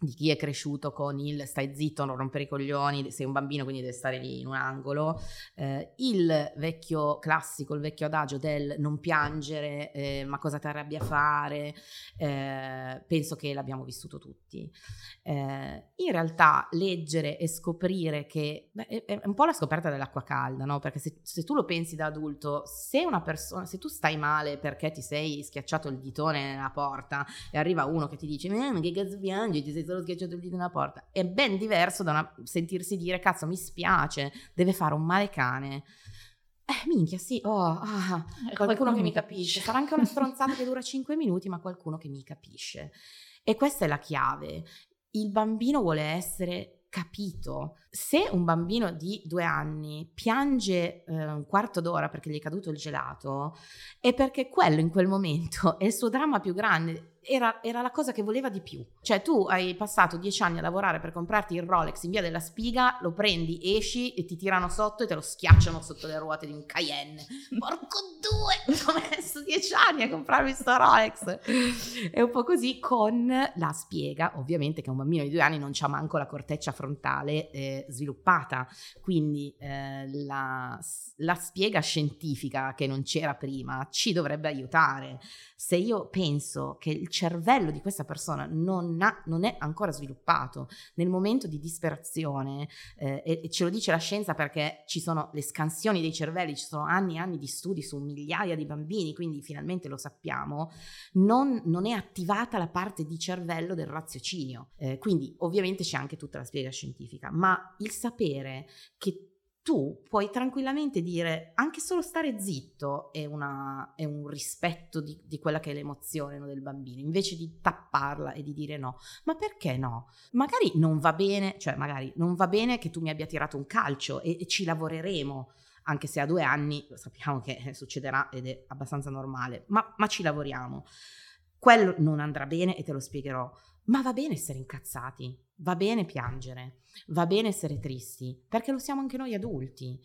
di chi è cresciuto con il stai zitto, non rompere i coglioni, sei un bambino quindi devi stare lì in un angolo, eh, il vecchio classico, il vecchio adagio del non piangere, eh, ma cosa ti arrabbi a fare, eh, penso che l'abbiamo vissuto tutti. Eh, in realtà leggere e scoprire che beh, è, un po' la scoperta dell'acqua calda, no? perché se, se, tu lo pensi da adulto, se una persona, se tu stai male perché ti sei schiacciato il ditone nella porta e arriva uno che ti dice ma che cazzo piangi, ti sei solo schiacciato il dito nella porta. È ben diverso da una, sentirsi dire, cazzo, mi spiace, deve fare un male cane. Eh, minchia, sì, oh, ah, qualcuno, qualcuno che mi capisce. Sarà anche una [laughs] stronzata che dura 5 minuti, ma qualcuno che mi capisce. E questa è la chiave. il bambino vuole essere capito. Se un bambino di due anni piange eh, un quarto d'ora perché gli è caduto il gelato, è perché quello in quel momento è il suo dramma più grande era, era, la cosa che voleva di più. Cioè tu hai passato dieci anni a lavorare per comprarti il Rolex in via della Spiga, lo prendi, esci e ti tirano sotto e te lo schiacciano sotto le ruote di un Cayenne. Porco due! [laughs] Ho messo dieci anni a comprarmi questo Rolex. È un po' così con la spiega, ovviamente che un bambino di due anni non c'ha manco la corteccia frontale eh, sviluppata, quindi eh, la, la spiega scientifica che non c'era prima ci dovrebbe aiutare. Se io penso che il cervello di questa persona non, ha, non è ancora sviluppato nel momento di disperazione, eh, e, e, ce lo dice la scienza perché ci sono le scansioni dei cervelli, ci sono anni e anni di studi su migliaia di bambini, quindi finalmente lo sappiamo, non, non è attivata la parte di cervello del raziocinio. Eh, quindi ovviamente c'è anche tutta la spiega scientifica, ma il sapere che tu puoi tranquillamente dire anche solo stare zitto è, una, è un rispetto di, di, quella che è l'emozione no, del bambino, invece di tapparla e di dire no. Ma perché no? Magari non va bene, cioè magari non va bene che tu mi abbia tirato un calcio e, e ci lavoreremo, anche se a due anni sappiamo che eh, succederà ed è abbastanza normale, ma, ma ci lavoriamo. Quello non andrà bene e te lo spiegherò. Ma va bene essere incazzati, va bene piangere, va bene essere tristi, perché lo siamo anche noi adulti.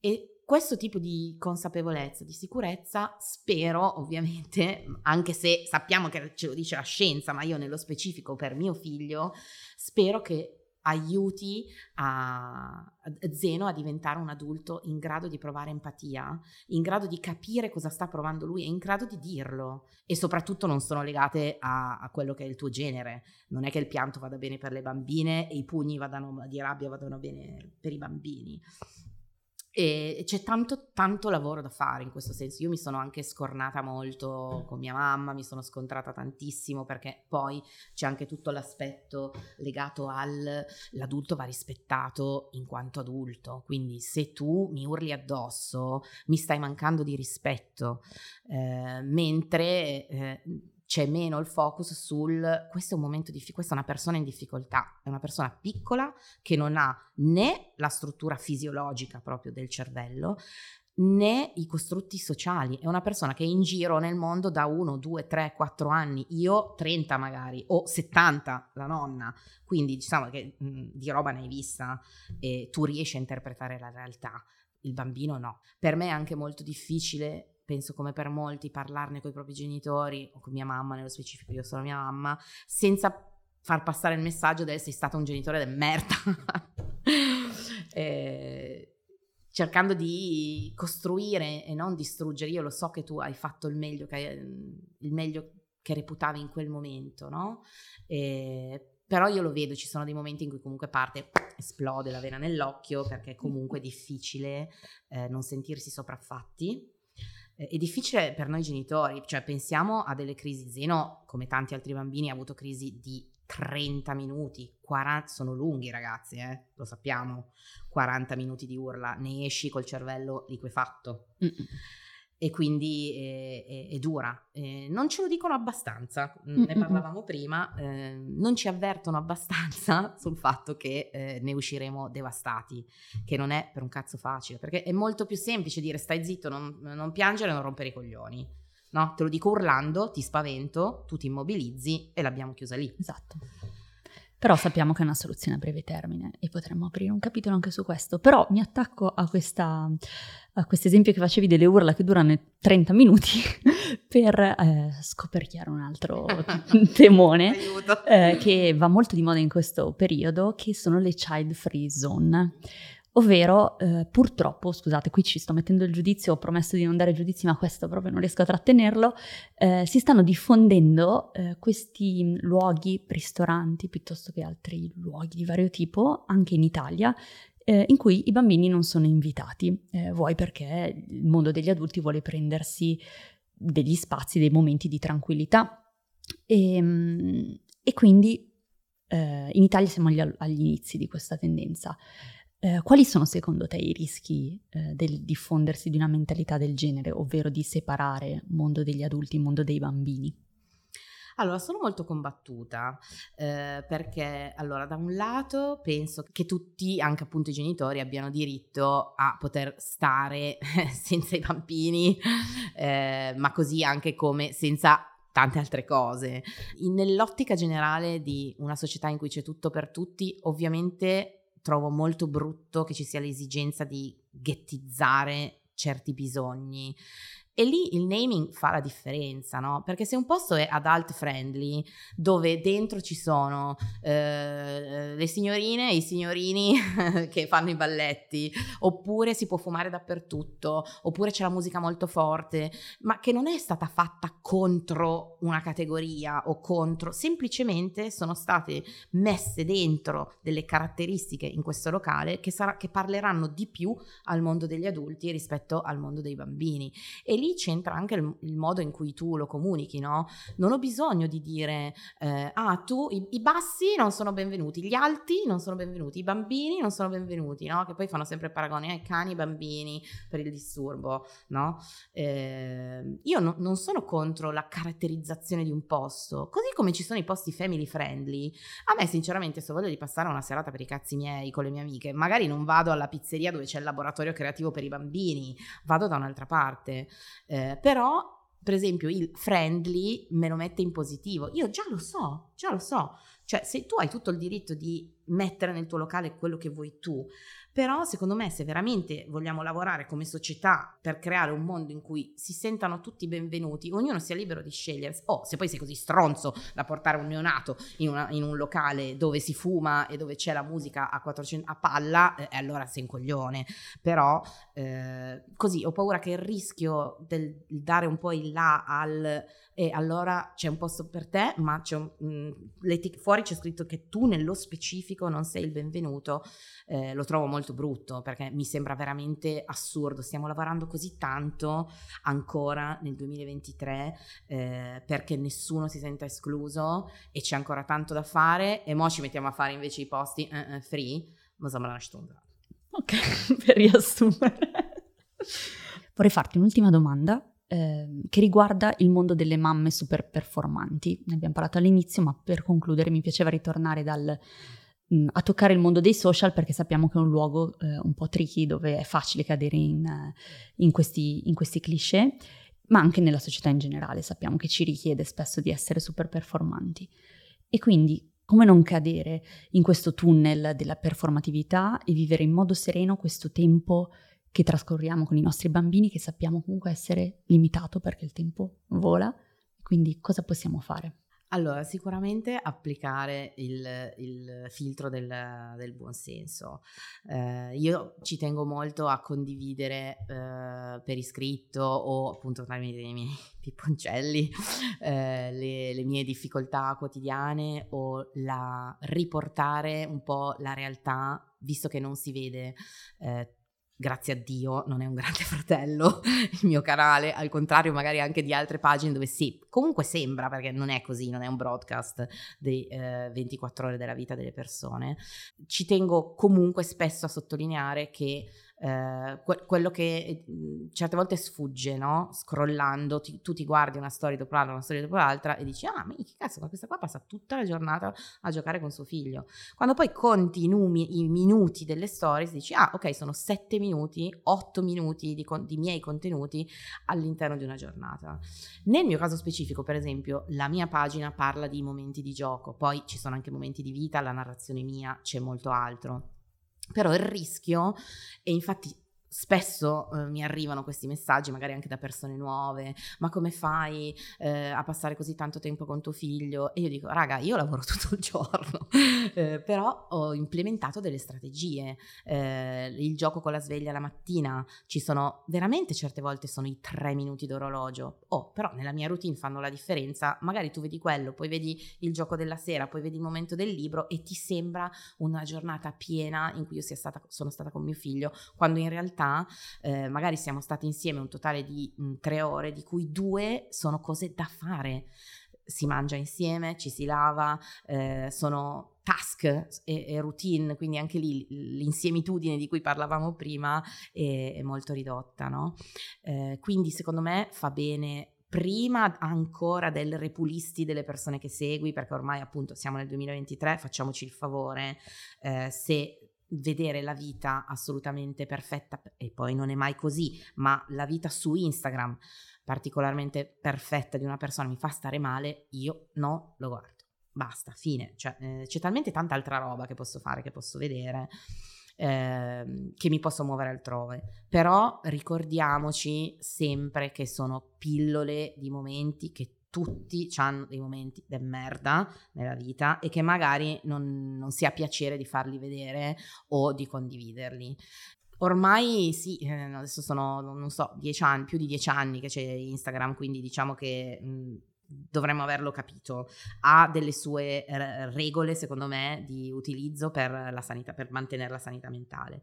E questo tipo di consapevolezza, di sicurezza, spero [laughs] ovviamente, anche se sappiamo che ce lo dice la scienza, ma io nello specifico per mio figlio, spero che aiuti a, Zeno a diventare un adulto in grado di provare empatia, in grado di capire cosa sta provando lui e in grado di dirlo. E soprattutto non sono legate a, a, quello che è il tuo genere. Non è che il pianto vada bene per le bambine e i pugni vadano, di rabbia vadano bene per i bambini. E c'è tanto, tanto lavoro da fare in questo senso. Io mi sono anche scornata molto con mia mamma, mi sono scontrata tantissimo perché poi c'è anche tutto l'aspetto legato al l'adulto va rispettato in quanto adulto. Quindi se tu mi urli addosso, mi stai mancando di rispetto. Eh, mentre eh, c'è meno il focus sul questo è un momento difficile, questa è una persona in difficoltà, è una persona piccola che non ha né la struttura fisiologica proprio del cervello né i costrutti sociali, è una persona che è in giro nel mondo da 1, 2, 3, 4 anni, io 30 magari o 70 la nonna, quindi diciamo che mh, di roba ne hai vista e tu riesci a interpretare la realtà, il bambino no. Per me è anche molto difficile penso come per molti, parlarne con i propri genitori o con mia mamma, nello specifico io sono mia mamma, senza far passare il messaggio di essere stato un genitore del merda. [laughs] eh, cercando di costruire e non distruggere. Io lo so che tu hai fatto il meglio che, il meglio che reputavi in quel momento, no? Eh, però io lo vedo, ci sono dei momenti in cui comunque parte, esplode la vena nell'occhio perché è comunque difficile eh, non sentirsi sopraffatti è difficile per noi genitori, cioè pensiamo a delle crisi. Zeno, come tanti altri bambini, ha avuto crisi di 30 minuti, 40, sono lunghi ragazzi, eh? lo sappiamo, 40 minuti di urla, ne esci col cervello liquefatto. Mm-mm e quindi è, è, è dura. Eh, non ce lo dicono abbastanza, mm, ne parlavamo prima, eh, non ci avvertono abbastanza [laughs] sul fatto che eh, ne usciremo devastati, che non è per un cazzo facile, perché è molto più semplice dire stai zitto, non, non piangere, non rompere i coglioni. No, te lo dico urlando, ti spavento, tu ti immobilizzi e l'abbiamo chiusa lì. Esatto. Però sappiamo che è una soluzione a breve termine e potremmo aprire un capitolo anche su questo. Però mi attacco a, questa, a questo esempio che facevi delle urla che durano 30 minuti [laughs] per eh, scoperchiare un altro [laughs] temone eh, che va molto di moda in questo periodo, che sono le child free zone. Ovvero, eh, purtroppo, scusate, qui ci sto mettendo il giudizio, ho promesso di non dare giudizi, ma questo proprio non riesco a trattenerlo, eh, si stanno diffondendo eh, questi luoghi, ristoranti, piuttosto che altri luoghi di vario tipo, anche in Italia, eh, in cui i bambini non sono invitati, eh, vuoi perché il mondo degli adulti vuole prendersi degli spazi, dei momenti di tranquillità. E, ehm, e quindi eh, in Italia siamo agli, agli inizi di questa tendenza. Eh, quali sono secondo te i rischi eh, del diffondersi di una mentalità del genere, ovvero di separare mondo degli adulti e mondo dei bambini? Allora, sono molto combattuta eh, perché, allora, da un lato penso che tutti, anche appunto i genitori, abbiano diritto a poter stare [laughs] senza i bambini, eh, ma così anche come senza tante altre cose. In, nell'ottica generale di una società in cui c'è tutto per tutti, ovviamente trovo molto brutto che ci sia l'esigenza di ghettizzare certi bisogni. E lì il naming fa la differenza, no? Perché se un posto è adult friendly, dove dentro ci sono eh, le signorine e i signorini [laughs] che fanno i balletti, oppure si può fumare dappertutto, oppure c'è la musica molto forte, ma che non è stata fatta contro una categoria o contro, semplicemente sono state messe dentro delle caratteristiche in questo locale che, sarà, che parleranno di più al mondo degli adulti rispetto al mondo dei bambini. E lì c'entra anche il, il, modo in cui tu lo comunichi, no? Non ho bisogno di dire, eh, ah, tu, i, i, bassi non sono benvenuti, gli alti non sono benvenuti, i bambini non sono benvenuti, no? Che poi fanno sempre paragoni ai cani e ai bambini per il disturbo, no? Eh, io no, non sono contro la caratterizzazione di un posto, così come ci sono i posti family friendly. A me, sinceramente, se voglio di passare una serata per i cazzi miei con le mie amiche, magari non vado alla pizzeria dove c'è il laboratorio creativo per i bambini, vado da un'altra parte. Eh, però, per esempio, il friendly me lo mette in positivo. Io già lo so, già lo so. Cioè, se tu hai tutto il diritto di mettere nel tuo locale quello che vuoi tu, però secondo me se veramente vogliamo lavorare come società per creare un mondo in cui si sentano tutti benvenuti, ognuno sia libero di scegliere, o oh, se poi sei così stronzo da portare un neonato in, una, in un locale dove si fuma e dove c'è la musica a, 400, a palla, eh, allora sei un coglione. Però eh, così ho paura che il rischio del dare un po' il là al e allora c'è un posto per te, ma c'è un, mh, fuori c'è scritto che tu nello specifico non sei il benvenuto, eh, lo trovo molto brutto perché mi sembra veramente assurdo, stiamo lavorando così tanto ancora nel 2023 eh, perché nessuno si senta escluso e c'è ancora tanto da fare e mo ci mettiamo a fare invece i posti uh, free, ma sembra una stronzata. Ok, [laughs] per riassumere. Vorrei farti un'ultima domanda Ehm, che riguarda il mondo delle mamme super performanti. Ne abbiamo parlato all'inizio, ma per concludere mi piaceva ritornare dal, mh, mm, a toccare il mondo dei social perché sappiamo che è un luogo eh, un po' tricky dove è facile cadere in, in, questi, in questi cliché, ma anche nella società in generale sappiamo che ci richiede spesso di essere super performanti. E quindi come non cadere in questo tunnel della performatività e vivere in modo sereno questo tempo che trascorriamo con i nostri bambini che sappiamo comunque essere limitato perché il tempo vola. Quindi cosa possiamo fare? Allora, sicuramente applicare il, il filtro del, del buonsenso. Eh, io ci tengo molto a condividere eh, per iscritto o appunto tramite i miei pipponcelli [laughs] eh, le, le, mie difficoltà quotidiane o la riportare un po' la realtà, visto che non si vede eh, grazie a Dio non è un grande [laughs] fratello il mio canale, al contrario magari anche di altre pagine dove sì, comunque sembra perché non è così, non è un broadcast dei eh, 24 ore della vita delle persone. Ci tengo comunque spesso a sottolineare che eh, que- quello che mh, certe volte sfugge, no? Scrollando, ti, tu ti guardi una storia dopo l'altra, una storia dopo l'altra e dici, ah, ma che cazzo, ma questa qua passa tutta la giornata a giocare con suo figlio. Quando poi conti i, numi, i minuti delle stories, dici, ah, ok, sono sette minuti, otto minuti di, con- di miei contenuti all'interno di una giornata. Nel mio caso specifico, per esempio, la mia pagina parla di momenti di gioco, poi ci sono anche momenti di vita, la narrazione mia, c'è molto altro. Però il rischio, e infatti spesso eh, mi arrivano questi messaggi, magari anche da persone nuove, ma come fai eh, a passare così tanto tempo con tuo figlio? E io dico, raga, io lavoro [laughs] tutto il giorno, eh, però ho implementato delle strategie, eh, il gioco con la sveglia la mattina, ci sono veramente certe volte sono i tre minuti d'orologio, oh, però nella mia routine fanno la differenza, magari tu vedi quello, poi vedi il gioco della sera, poi vedi il momento del libro e ti sembra una giornata piena in cui io stata, sono stata con mio figlio, quando in realtà realtà eh, magari siamo stati insieme un totale di mh, tre ore, di cui due sono cose da fare. Si mangia insieme, ci si lava, eh, sono task e, e, routine, quindi anche lì l'insiemitudine di cui parlavamo prima è, è molto ridotta. No? Eh, quindi secondo me fa bene prima ancora del repulisti delle persone che segui, perché ormai appunto siamo nel 2023, facciamoci il favore, eh, se vedere la vita assolutamente perfetta, e poi non è mai così, ma la vita su Instagram particolarmente perfetta di una persona mi fa stare male, io no, lo guardo. Basta, fine. Cioè, eh, c'è talmente tanta altra roba che posso fare, che posso vedere eh, che mi posso muovere altrove. Però ricordiamoci sempre che sono pillole di momenti che tutti hanno dei momenti di merda nella vita e che magari non, non si ha piacere di farli vedere o di condividerli. Ormai sì, eh, adesso sono, non so, anni, più di dieci anni che c'è Instagram, quindi diciamo che mh, dovremmo averlo capito, ha delle sue regole, secondo me, di utilizzo per la sanità, per mantenere la sanità mentale.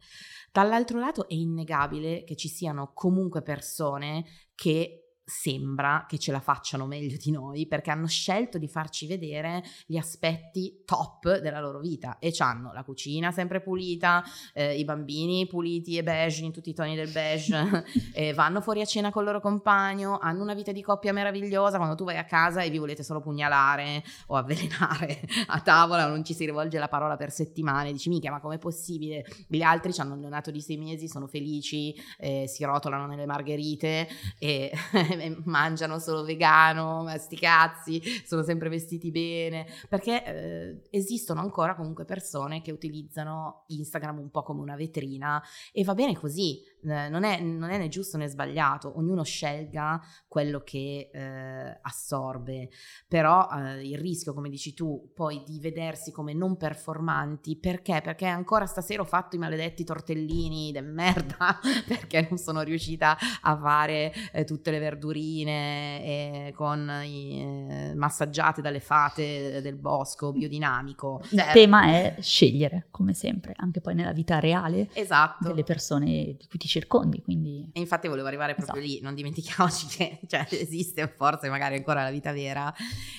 Dall'altro lato è innegabile che ci siano comunque persone che sembra che ce la facciano meglio di noi perché hanno scelto di farci vedere gli aspetti top della loro vita e hanno la cucina sempre pulita, eh, i bambini puliti e beige in tutti i toni del beige, [laughs] eh, vanno fuori a cena con il loro compagno, hanno una vita di coppia meravigliosa quando tu vai a casa e vi volete solo pugnalare o avvelenare a tavola, non ci si rivolge la parola per settimane, dici mica ma com'è possibile? Gli altri hanno un neonato di sei mesi, sono felici, eh, si rotolano nelle margherite e [laughs] mangiano solo vegano, ma sti cazzi, sono sempre vestiti bene, perché eh, esistono ancora comunque persone che utilizzano Instagram un po' come una vetrina e va bene così, eh, non, è, non, è, né giusto né sbagliato, ognuno scelga quello che eh, assorbe, però eh, il rischio, come dici tu, poi di vedersi come non performanti, perché? Perché ancora stasera ho fatto i maledetti tortellini de merda, [laughs] perché non sono riuscita a fare eh, tutte le verdurine con i, eh, massaggiate dalle fate del bosco biodinamico. Il tema è scegliere, come sempre, anche poi nella vita reale esatto. delle persone di cui ti circondi. Quindi... E infatti volevo arrivare proprio esatto. lì, non dimentichiamoci che [laughs] cioè, esiste forse magari ancora la vita vera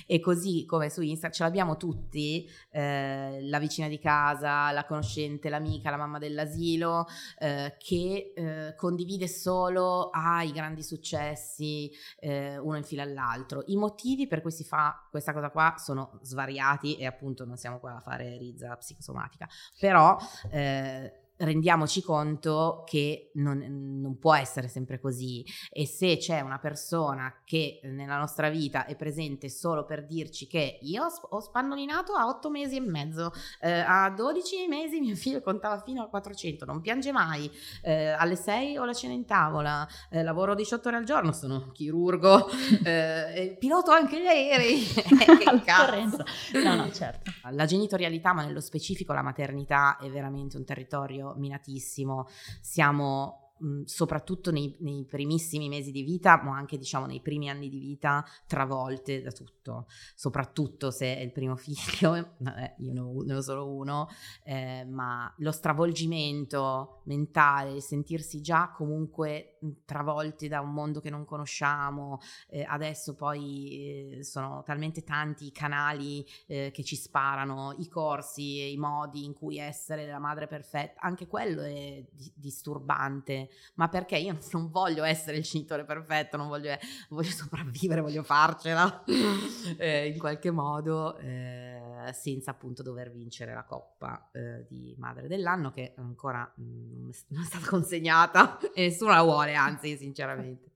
e così come su Instagram ce l'abbiamo tutti, eh, la vicina di casa, la conoscente, l'amica, la mamma dell'asilo, eh, che eh, condivide solo ah, i grandi successi eh, uno in fila all'altro. I motivi per cui si fa questa cosa qua sono svariati e appunto non siamo qua a fare rizza psicosomatica, però eh, rendiamoci conto che non, non, può essere sempre così e se c'è una persona che nella nostra vita è presente solo per dirci che io ho spannolinato a 8 mesi e mezzo, eh, a 12 mesi mio figlio contava fino a 400, non piange mai, eh, alle 6 ho la cena in tavola, eh, lavoro 18 ore al giorno, sono chirurgo, [laughs] eh, piloto anche gli aerei. [laughs] [laughs] che cazzo. No, no, certo. La genitorialità, ma nello specifico la maternità è veramente un territorio minatissimo, siamo mh, soprattutto nei, nei, primissimi mesi di vita, ma anche diciamo nei primi anni di vita, travolte da tutto, soprattutto se è il primo [laughs] figlio, vabbè, io ne ho, solo uno, eh, ma lo stravolgimento mentale, il sentirsi già comunque travolti da un mondo che non conosciamo, eh, adesso poi eh, sono talmente tanti i canali eh, che ci sparano, i corsi, i modi in cui essere la madre perfetta, anche quello è di- disturbante ma perché io [laughs] non voglio essere il genitore perfetto, non voglio, voglio sopravvivere, voglio farcela [laughs] eh, in qualche modo, eh, senza appunto dover vincere la coppa eh, di madre dell'anno che ancora mm, non è stata [laughs] consegnata e nessuno la vuole, anzi sinceramente.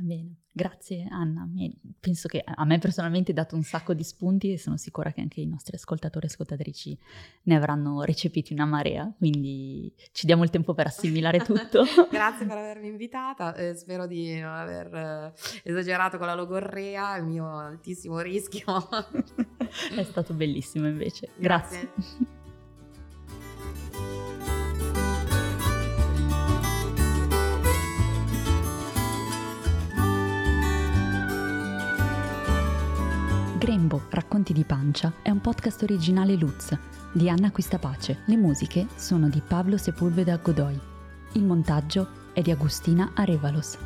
Bene, grazie Anna. Penso che a me personalmente hai dato un sacco di spunti e sono sicura che anche i nostri ascoltatori e ascoltatrici ne avranno recepiti una marea, quindi ci diamo il tempo per assimilare tutto. [laughs] grazie per avermi invitata, eh, spero di non aver eh, esagerato con la logorrea, il mio altissimo rischio. È stato bellissimo invece. grazie. grazie. Grembo, Racconti di Pancia è un podcast originale Luz di Anna Quistapace. Le musiche sono di Pablo Sepulveda Godoy. Il montaggio è di Agustina Arevalos.